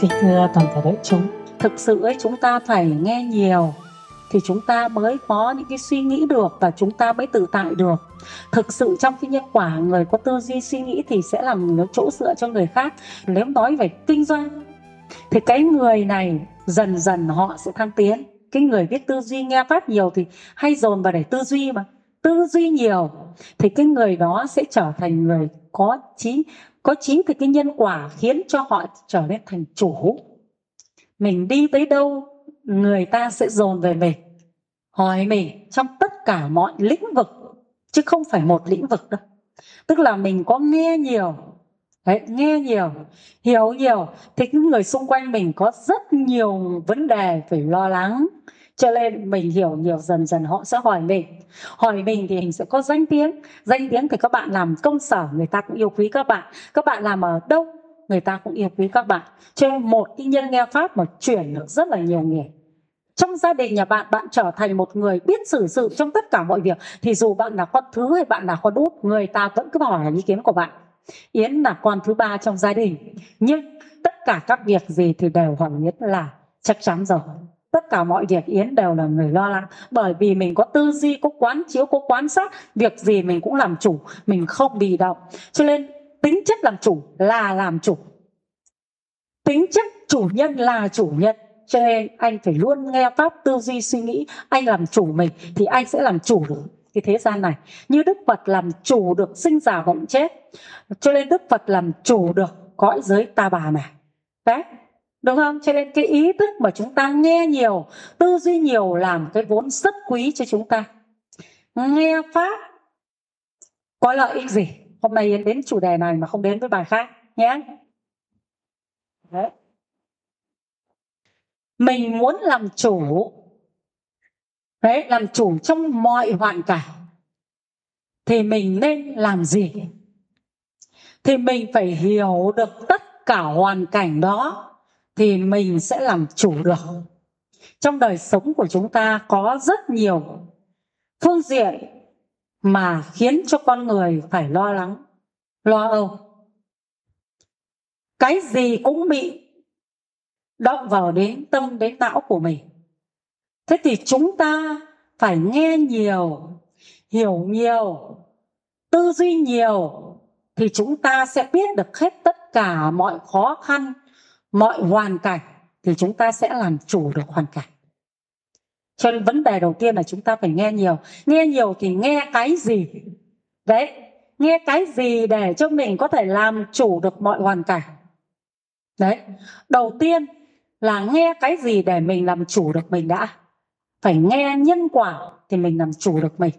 Kính thưa toàn thể đại chúng, thực sự ấy chúng ta phải nghe nhiều thì chúng ta mới có những cái suy nghĩ được và chúng ta mới tự tại được. Thực sự trong cái nhân quả người có tư duy suy nghĩ thì sẽ làm chỗ dựa cho người khác. Nếu nói về kinh doanh thì cái người này dần dần họ sẽ thăng tiến. Cái người biết tư duy nghe pháp nhiều thì hay dồn vào để tư duy mà. Tư duy nhiều thì cái người đó sẽ trở thành người có trí có chính thì cái nhân quả khiến cho họ trở nên thành chủ. Mình đi tới đâu người ta sẽ dồn về mình. Hỏi mình trong tất cả mọi lĩnh vực chứ không phải một lĩnh vực đâu. Tức là mình có nghe nhiều Đấy, nghe nhiều hiểu nhiều thì những người xung quanh mình có rất nhiều vấn đề phải lo lắng cho nên mình hiểu nhiều dần dần họ sẽ hỏi mình. Hỏi mình thì mình sẽ có danh tiếng. Danh tiếng thì các bạn làm công sở, người ta cũng yêu quý các bạn. Các bạn làm ở đâu, người ta cũng yêu quý các bạn. Cho nên một cái nhân nghe pháp mà chuyển được rất là nhiều nghề. Trong gia đình nhà bạn bạn trở thành một người biết xử sự trong tất cả mọi việc, thì dù bạn là con thứ hay bạn là con út, người ta vẫn cứ hỏi ý kiến của bạn. Yến là con thứ ba trong gia đình, nhưng tất cả các việc gì thì đều hỏi yến là chắc chắn rồi tất cả mọi việc yến đều là người lo lắng. Bởi vì mình có tư duy, có quán chiếu, có quan sát. Việc gì mình cũng làm chủ, mình không bị động. Cho nên, tính chất làm chủ là làm chủ. Tính chất chủ nhân là chủ nhân. Cho nên, anh phải luôn nghe pháp, tư duy, suy nghĩ. Anh làm chủ mình thì anh sẽ làm chủ được cái thế gian này. Như đức phật làm chủ được sinh già bệnh chết, cho nên đức phật làm chủ được cõi giới ta bà này. Đấy đúng không? Cho nên cái ý thức mà chúng ta nghe nhiều, tư duy nhiều làm cái vốn rất quý cho chúng ta. Nghe pháp có lợi ích gì? Hôm nay Yến đến chủ đề này mà không đến với bài khác, nhé. Đấy. mình muốn làm chủ. Đấy, làm chủ trong mọi hoàn cảnh. Thì mình nên làm gì? Thì mình phải hiểu được tất cả hoàn cảnh đó thì mình sẽ làm chủ được. Trong đời sống của chúng ta có rất nhiều phương diện mà khiến cho con người phải lo lắng, lo âu. Cái gì cũng bị động vào đến tâm đến não của mình. Thế thì chúng ta phải nghe nhiều, hiểu nhiều, tư duy nhiều thì chúng ta sẽ biết được hết tất cả mọi khó khăn mọi hoàn cảnh thì chúng ta sẽ làm chủ được hoàn cảnh. Cho nên vấn đề đầu tiên là chúng ta phải nghe nhiều. Nghe nhiều thì nghe cái gì? Đấy, nghe cái gì để cho mình có thể làm chủ được mọi hoàn cảnh? Đấy, đầu tiên là nghe cái gì để mình làm chủ được mình đã? Phải nghe nhân quả thì mình làm chủ được mình.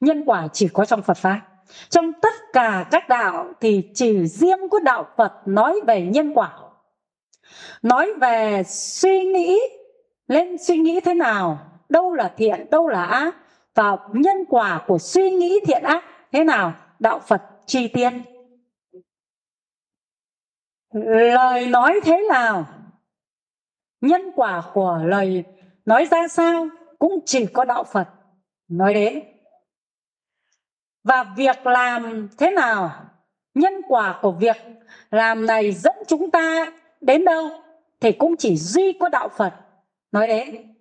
Nhân quả chỉ có trong phật pháp. Trong tất cả các đạo thì chỉ riêng có đạo phật nói về nhân quả nói về suy nghĩ, lên suy nghĩ thế nào? Đâu là thiện, đâu là ác? Và nhân quả của suy nghĩ thiện ác thế nào? Đạo phật chi tiên lời nói thế nào? Nhân quả của lời nói ra sao cũng chỉ có đạo phật nói đến. Và việc làm thế nào? Nhân quả của việc làm này dẫn chúng ta đến đâu thì cũng chỉ duy có đạo phật nói đến.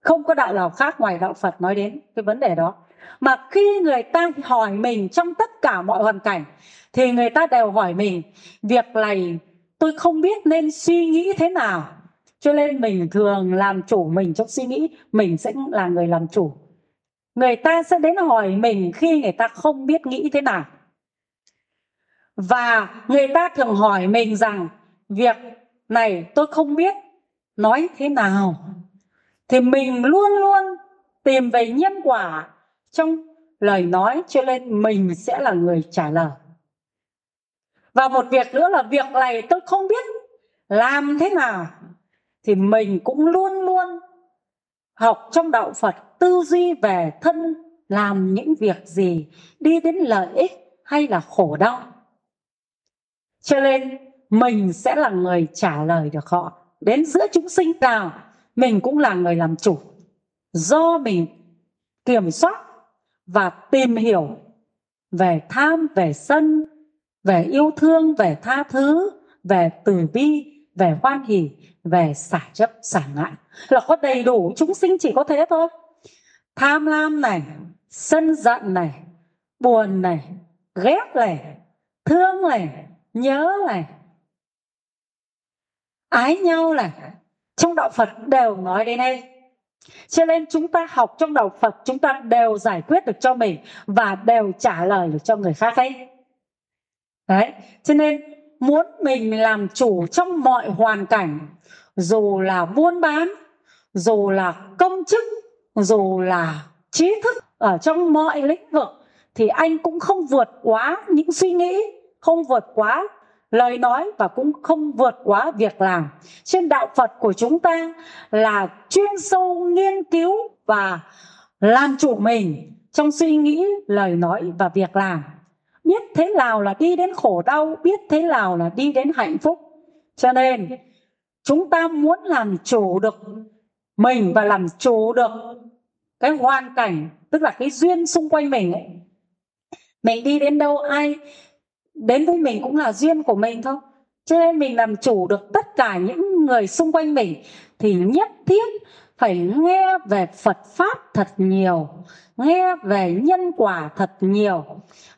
Không có đạo nào khác ngoài đạo phật nói đến cái vấn đề đó. Mà khi người ta hỏi mình trong tất cả mọi hoàn cảnh, thì người ta đều hỏi mình, việc này tôi không biết nên suy nghĩ thế nào. Cho nên mình thường làm chủ mình trong suy nghĩ, mình sẽ là người làm chủ. Người ta sẽ đến hỏi mình khi người ta không biết nghĩ thế nào. Và người ta thường hỏi mình rằng việc này tôi không biết nói thế nào. Thì mình luôn luôn tìm về nhân quả trong lời nói cho nên mình sẽ là người trả lời. Và một việc nữa là việc này tôi không biết làm thế nào. Thì mình cũng luôn luôn học trong đạo phật tư duy về thân, làm những việc gì, đi đến lợi ích hay là khổ đau. Cho nên mình sẽ là người trả lời được họ. Đến giữa chúng sinh nào mình cũng là người làm chủ. Do mình kiểm soát và tìm hiểu về tham, về sân, về yêu thương, về tha thứ, về từ bi, về hoan hỷ, về xả chấp, xả ngại là có đầy đủ chúng sinh chỉ có thế thôi. Tham lam này, sân giận này, buồn này, ghét này, thương này, nhớ này ái nhau là trong đạo phật đều nói đến đây. Cho nên chúng ta học trong đạo phật, chúng ta đều giải quyết được cho mình và đều trả lời được cho người khác ấy. Đấy, cho nên muốn mình làm chủ trong mọi hoàn cảnh, dù là buôn bán, dù là công chức, dù là trí thức ở trong mọi lĩnh vực, thì anh cũng không vượt quá những suy nghĩ, không vượt quá lời nói và cũng không vượt quá việc làm. Trên đạo phật của chúng ta là chuyên sâu nghiên cứu và làm chủ mình trong suy nghĩ, lời nói và việc làm. Biết thế nào là đi đến khổ đau, biết thế nào là đi đến hạnh phúc. Cho nên, chúng ta muốn làm chủ được mình và làm chủ được cái hoàn cảnh, tức là cái duyên xung quanh mình ấy. Mình đi đến đâu, ai đến với mình cũng là duyên của mình thôi. Cho nên mình làm chủ được tất cả những người xung quanh mình thì nhất thiết phải nghe về phật pháp thật nhiều, nghe về nhân quả thật nhiều.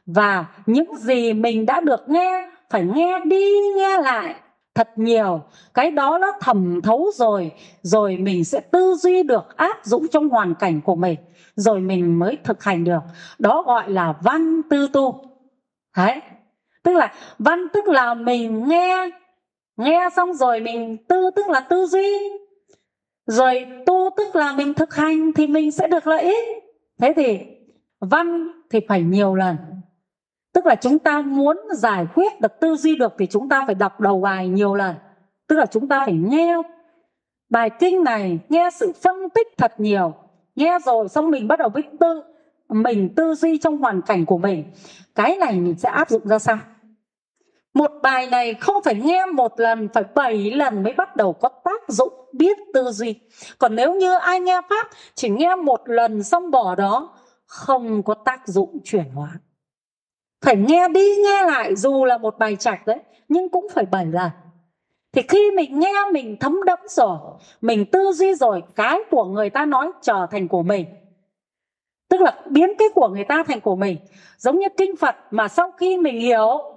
Và những gì mình đã được nghe, phải nghe đi nghe lại thật nhiều. Cái đó nó thẩm thấu rồi rồi mình sẽ tư duy được, áp dụng trong hoàn cảnh của mình, rồi mình mới thực hành được. Đó gọi là văn tư tu. Đấy tức là văn tức là mình nghe nghe xong rồi mình tư tức là tư duy. Rồi tu tức là mình thực hành thì mình sẽ được lợi ích. Thế thì văn thì phải nhiều lần. Tức là chúng ta muốn giải quyết được tư duy được thì chúng ta phải đọc đầu bài nhiều lần. Tức là chúng ta phải nghe bài kinh này, nghe sự phân tích thật nhiều. Nghe rồi xong mình bắt đầu biết tư, mình tư duy trong hoàn cảnh của mình. Cái này mình sẽ áp dụng ra sao? Một bài này không phải nghe một lần, phải bảy lần mới bắt đầu có tác dụng, biết tư duy. Còn nếu như ai nghe pháp, chỉ nghe một lần xong bỏ đó, không có tác dụng chuyển hóa. Phải nghe đi, nghe lại, dù là một bài trạch đấy, nhưng cũng phải bảy lần. Thì khi mình nghe, mình thấm đẫm rồi, mình tư duy rồi, cái của người ta nói trở thành của mình. Tức là biến cái của người ta thành của mình. Giống như kinh phật mà sau khi mình hiểu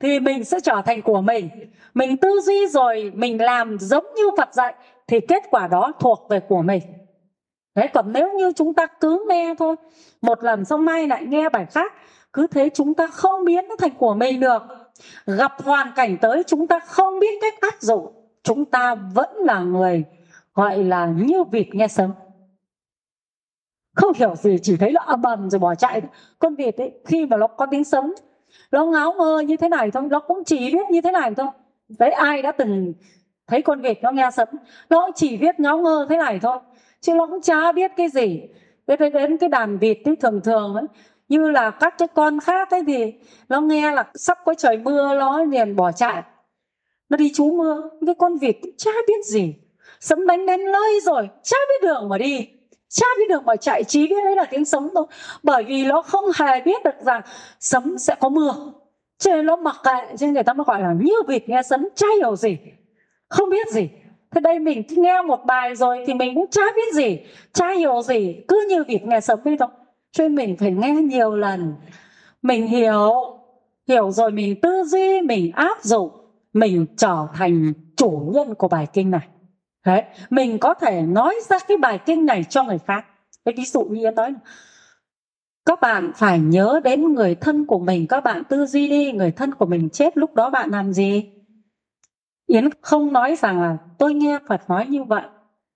thì mình sẽ trở thành của mình. Mình tư duy rồi mình làm giống như phật dạy, thì kết quả đó thuộc về của mình. Đấy, còn nếu như chúng ta cứ nghe thôi, một lần xong mai lại nghe bài khác, cứ thế chúng ta không biến nó thành của mình được. Gặp hoàn cảnh tới, chúng ta không biết cách áp dụng, chúng ta vẫn là người, gọi là, như vịt nghe sấm. Không hiểu gì, chỉ thấy nó ầm ầm rồi bỏ chạy. Con vịt ấy, khi mà nó có tiếng sấm nó ngáo ngơ như thế này thôi nó cũng chỉ biết như thế này thôi. Đấy ai đã từng thấy con vịt nó nghe sấm? Nó chỉ biết ngáo ngơ thế này thôi, chứ nó cũng chả biết cái gì. Đến đến cái đàn vịt ấy, thường thường ấy, như là các cái con khác ấy thì nó nghe là sắp có trời mưa, nó liền bỏ chạy. Nó đi trú mưa, cái con vịt cũng chả biết gì. Sấm đánh đến nơi rồi, chả biết đường mà đi chát biết được mà chạy trí cái đấy là tiếng sấm thôi. Bởi vì nó không hề biết được rằng sấm sẽ có mưa. Cho nên nó mặc kệ, cho nên người ta mới gọi là như vịt nghe sấm chay hiểu gì. Không biết gì. Thế đây mình nghe một bài rồi thì mình cũng chả biết gì. Chả hiểu gì, cứ như vịt nghe sấm đi thôi. Cho nên mình phải nghe nhiều lần. Mình hiểu. Hiểu rồi mình tư duy, mình áp dụng. Mình trở thành chủ nhân của bài kinh này. Đấy, mình có thể nói ra cái bài kinh này cho người khác. Cái ví dụ như em nói các bạn phải nhớ đến người thân của mình các bạn tư duy đi người thân của mình chết lúc đó bạn làm gì? Yến không nói rằng là tôi nghe phật nói như vậy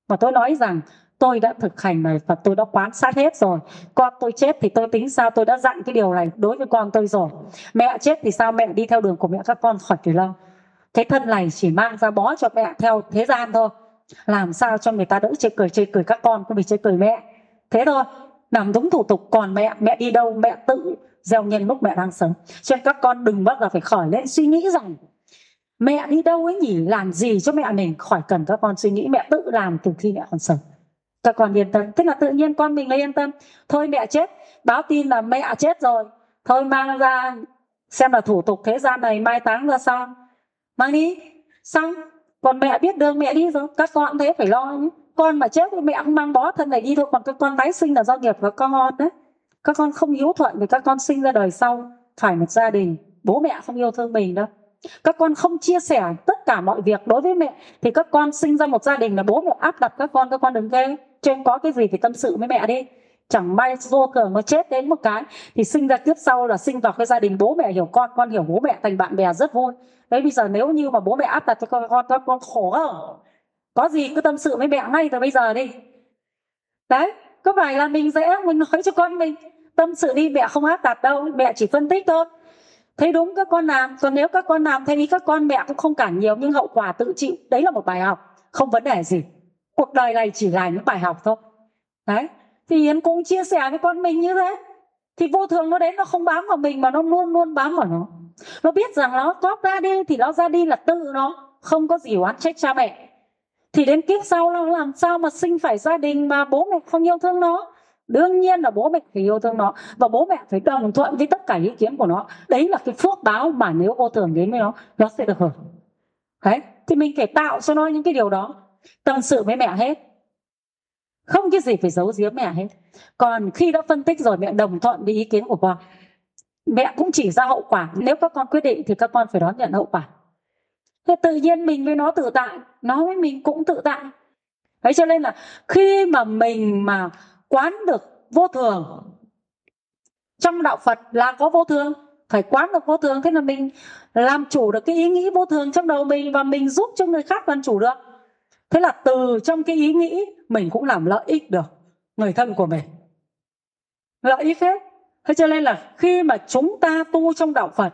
mà tôi nói rằng tôi đã thực hành này phật tôi đã quán sát hết rồi. Con tôi chết thì tôi tính sao tôi đã dặn cái điều này đối với con tôi rồi. Mẹ chết thì sao mẹ đi theo đường của mẹ các con khỏi phải lo cái thân này chỉ mang ra bó cho mẹ theo thế gian thôi làm sao cho người ta đỡ chê cười chê cười các con cũng bị chê cười mẹ. Thế thôi làm đúng thủ tục, còn mẹ mẹ đi đâu, mẹ tự gieo nhân lúc mẹ đang sống. Cho nên các con đừng bao giờ phải khỏi lên suy nghĩ rằng mẹ đi đâu ấy nhỉ, làm gì cho mẹ mình. Khỏi cần các con suy nghĩ, mẹ tự làm từ khi mẹ còn sống. Các con yên tâm. Thế là tự nhiên con mình là yên tâm. Thôi mẹ chết, báo tin là mẹ chết rồi. Thôi mang ra, xem là thủ tục thế gian này mai táng ra sao. Mang đi. Xong còn mẹ biết đường mẹ đi rồi, các con thế, phải lo. Nhé con mà chết thì mẹ cũng mang bó thân này đi thôi, còn các con tái sinh là do nghiệp của con đấy. Các con không hiếu thuận thì các con sinh ra đời sau, phải một gia đình. Bố mẹ không yêu thương mình đâu. Các con không chia sẻ tất cả mọi việc đối với mẹ, thì các con sinh ra một gia đình là bố mẹ áp đặt các con các con đừng ghê trên có cái gì thì tâm sự với mẹ đi chẳng may vô thường nó chết đến một cái thì sinh ra tiếp sau là sinh vào cái gia đình bố mẹ hiểu con con hiểu bố mẹ thành bạn bè rất vui. Đấy bây giờ nếu như mà bố mẹ áp đặt cho con con con, con khổ ở có gì cứ tâm sự với mẹ ngay từ bây giờ đi. Đấy có phải là mình dễ mình nói cho con mình? Tâm sự đi mẹ không áp đặt đâu mẹ chỉ phân tích thôi. Thấy đúng các con làm còn nếu các con làm theo ý các con mẹ cũng không cản nhiều nhưng hậu quả tự chịu. Đấy là một bài học không vấn đề gì. Cuộc đời này chỉ là những bài học thôi. Đấy thì yến cũng chia sẻ với con mình như thế. Thì vô thường nó đến nó không bám vào mình mà nó luôn luôn bám vào nó. Nó biết rằng nó thoát ra đi thì nó ra đi là tự nó, không có gì oán trách cha mẹ. Thì đến kiếp sau nó làm sao mà sinh phải gia đình mà bố mẹ không yêu thương nó? Đương nhiên là bố mẹ phải yêu thương nó và bố mẹ phải đồng thuận với tất cả ý kiến của nó. Đấy là cái phước báo mà nếu vô thường đến với nó nó sẽ được hưởng. Đấy, thì mình phải tạo cho nó những cái điều đó. Tâm sự với mẹ hết không cái gì phải giấu giếm mẹ hết. Còn khi đã phân tích rồi, mẹ đồng thuận với ý kiến của con, mẹ cũng chỉ ra hậu quả. Nếu các con quyết định thì các con phải đón nhận hậu quả. Thế tự nhiên mình với nó tự tại, nó với mình cũng tự tại. Ấy cho nên là khi mà mình mà quán được vô thường, trong đạo phật là có vô thường, phải quán được vô thường. Thế là mình làm chủ được cái ý nghĩ vô thường trong đầu mình và mình giúp cho người khác làm chủ được thế là từ trong cái ý nghĩ, mình cũng làm lợi ích được người thân của mình. Lợi ích hết thế cho nên là khi mà chúng ta tu trong đạo phật,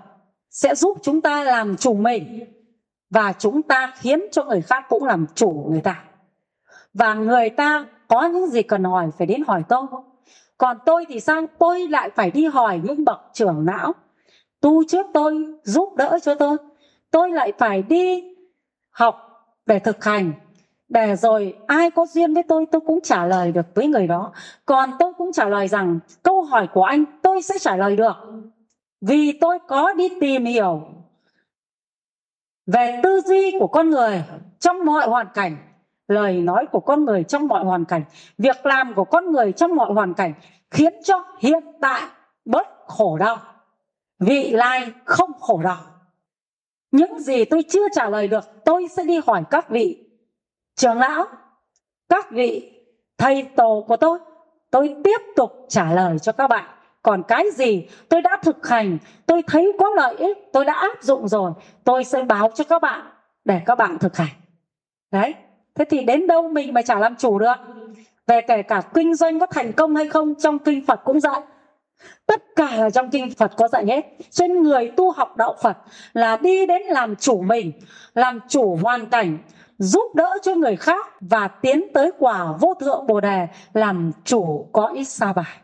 sẽ giúp chúng ta làm chủ mình và chúng ta khiến cho người khác cũng làm chủ người ta. Và người ta có những gì cần hỏi phải đến hỏi tôi. Còn tôi thì sao? Tôi lại phải đi hỏi những bậc trưởng não tu trước tôi, giúp đỡ cho tôi. Tôi lại phải đi học để thực hành để rồi, ai có duyên với tôi tôi cũng trả lời được với người đó. Còn tôi cũng trả lời rằng, câu hỏi của anh, tôi sẽ trả lời được. Vì tôi có đi tìm hiểu về tư duy của con người trong mọi hoàn cảnh, lời nói của con người trong mọi hoàn cảnh, việc làm của con người trong mọi hoàn cảnh khiến cho hiện tại bớt khổ đau, vị lai không khổ đau. Những gì tôi chưa trả lời được, tôi sẽ đi hỏi các vị trưởng lão, các vị thầy tổ của tôi tôi tiếp tục trả lời cho các bạn. Còn cái gì tôi đã thực hành, tôi thấy có lợi ích, tôi đã áp dụng rồi, tôi sẽ báo cho các bạn để các bạn thực hành. Đấy, thế thì đến đâu mình mà chả làm chủ được? Về kể cả kinh doanh có thành công hay không, trong kinh phật cũng dạy. Tất cả là trong kinh phật có dạy hết. Trên người tu học đạo phật là đi đến làm chủ mình, làm chủ hoàn cảnh giúp đỡ cho người khác và tiến tới quả vô thượng bồ đề làm chủ có ít sa bài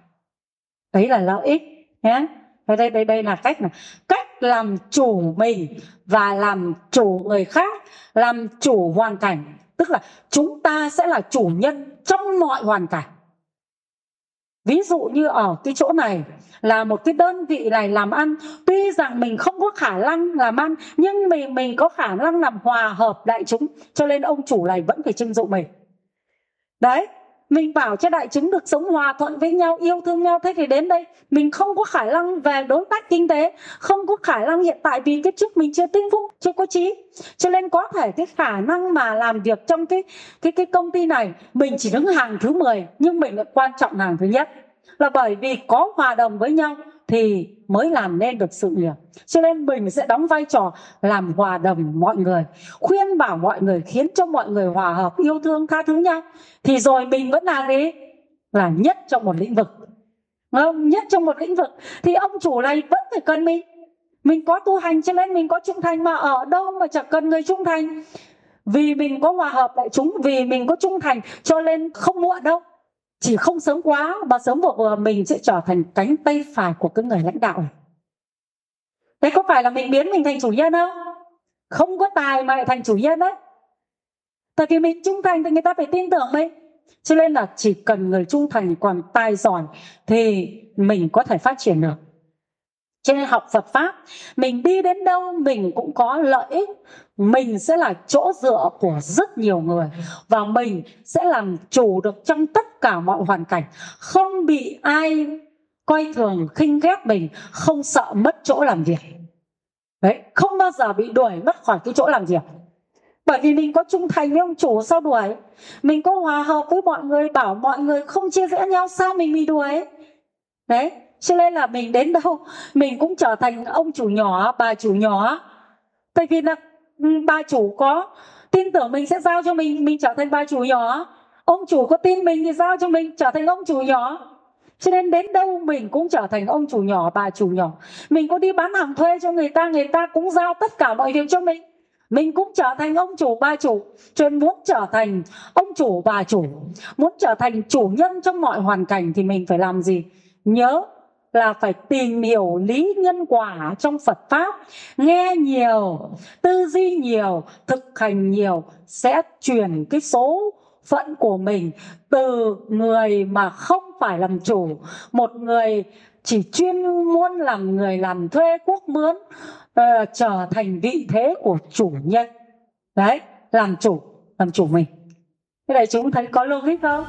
đấy là lợi ích, nhé. Đây đây đây đây là cách này. Cách làm chủ mình và làm chủ người khác, làm chủ hoàn cảnh. Tức là chúng ta sẽ là chủ nhân trong mọi hoàn cảnh ví dụ như ở cái chỗ này là một cái đơn vị này làm ăn. Tuy rằng mình không có khả năng làm ăn, nhưng mình mình có khả năng làm hòa hợp đại chúng, cho nên ông chủ này vẫn phải trưng dụng mình. Đấy mình bảo cho đại chúng được sống hòa thuận với nhau, yêu thương nhau. Thế thì đến đây, mình không có khả năng về đối tác kinh tế, không có khả năng hiện tại vì cái trước mình chưa tinh phúc chưa có trí. Cho nên có thể cái khả năng mà làm việc trong cái cái cái công ty này, mình chỉ đứng hàng thứ 10 nhưng mình lại quan trọng hàng thứ nhất. Là bởi vì có hòa đồng với nhau thì mới làm nên được sự nghiệp. Cho nên mình sẽ đóng vai trò làm hòa đồng mọi người, khuyên bảo mọi người, khiến cho mọi người hòa hợp, yêu thương tha thứ nhau. Thì rồi mình vẫn là gì? Là nhất trong một lĩnh vực. Không? Nhất trong một lĩnh vực. Thì ông chủ này vẫn phải cần mình. Mình có tu hành cho nên mình có trung thành mà ở đâu mà chẳng cần người trung thành. Vì mình có hòa hợp đại chúng, vì mình có trung thành, cho nên không muộn đâu chỉ không sớm quá mà sớm vừa vừa ờ, mình sẽ trở thành cánh tay phải của cái người lãnh đạo này. Thế có phải là mình biến mình thành chủ nhân không? Không có tài mà lại thành chủ nhân đấy. Tại vì mình trung thành thì người ta phải tin tưởng mình. Cho nên là chỉ cần người trung thành còn tài giỏi thì mình có thể phát triển được. Cho nên học Phật pháp, mình đi đến đâu mình cũng có lợi ích mình sẽ là chỗ dựa của rất nhiều người và mình sẽ làm chủ được trong tất cả mọi hoàn cảnh. Không bị ai coi thường, khinh ghét mình, không sợ mất chỗ làm việc. Đấy, không bao giờ bị đuổi mất khỏi cái chỗ làm việc. Bởi vì mình có trung thành với ông chủ sao đuổi. Mình có hòa hợp với mọi người, bảo mọi người không chia rẽ nhau sao mình bị đuổi. Đấy, cho nên là mình đến đâu, mình cũng trở thành ông chủ nhỏ, bà chủ nhỏ. Tại vì là bà chủ có tin tưởng mình sẽ giao cho mình mình trở thành bà chủ nhỏ. Ông chủ có tin mình thì giao cho mình trở thành ông chủ nhỏ. Cho nên đến đâu mình cũng trở thành ông chủ nhỏ, bà chủ nhỏ. Mình có đi bán hàng thuê cho người ta người ta cũng giao tất cả mọi việc cho mình. Mình cũng trở thành ông chủ bà chủ. Cho nên muốn trở thành ông chủ bà chủ. Muốn trở thành chủ nhân trong mọi hoàn cảnh thì mình phải làm gì? Nhớ là phải tìm hiểu lý nhân quả trong Phật pháp, nghe nhiều, tư duy nhiều, thực hành nhiều sẽ chuyển cái số phận của mình từ người mà không phải làm chủ, một người chỉ chuyên muốn làm người làm thuê quốc mướn uh, trở thành vị thế của chủ nhân. Đấy, làm chủ, làm chủ mình. Thế này chúng thấy có logic không?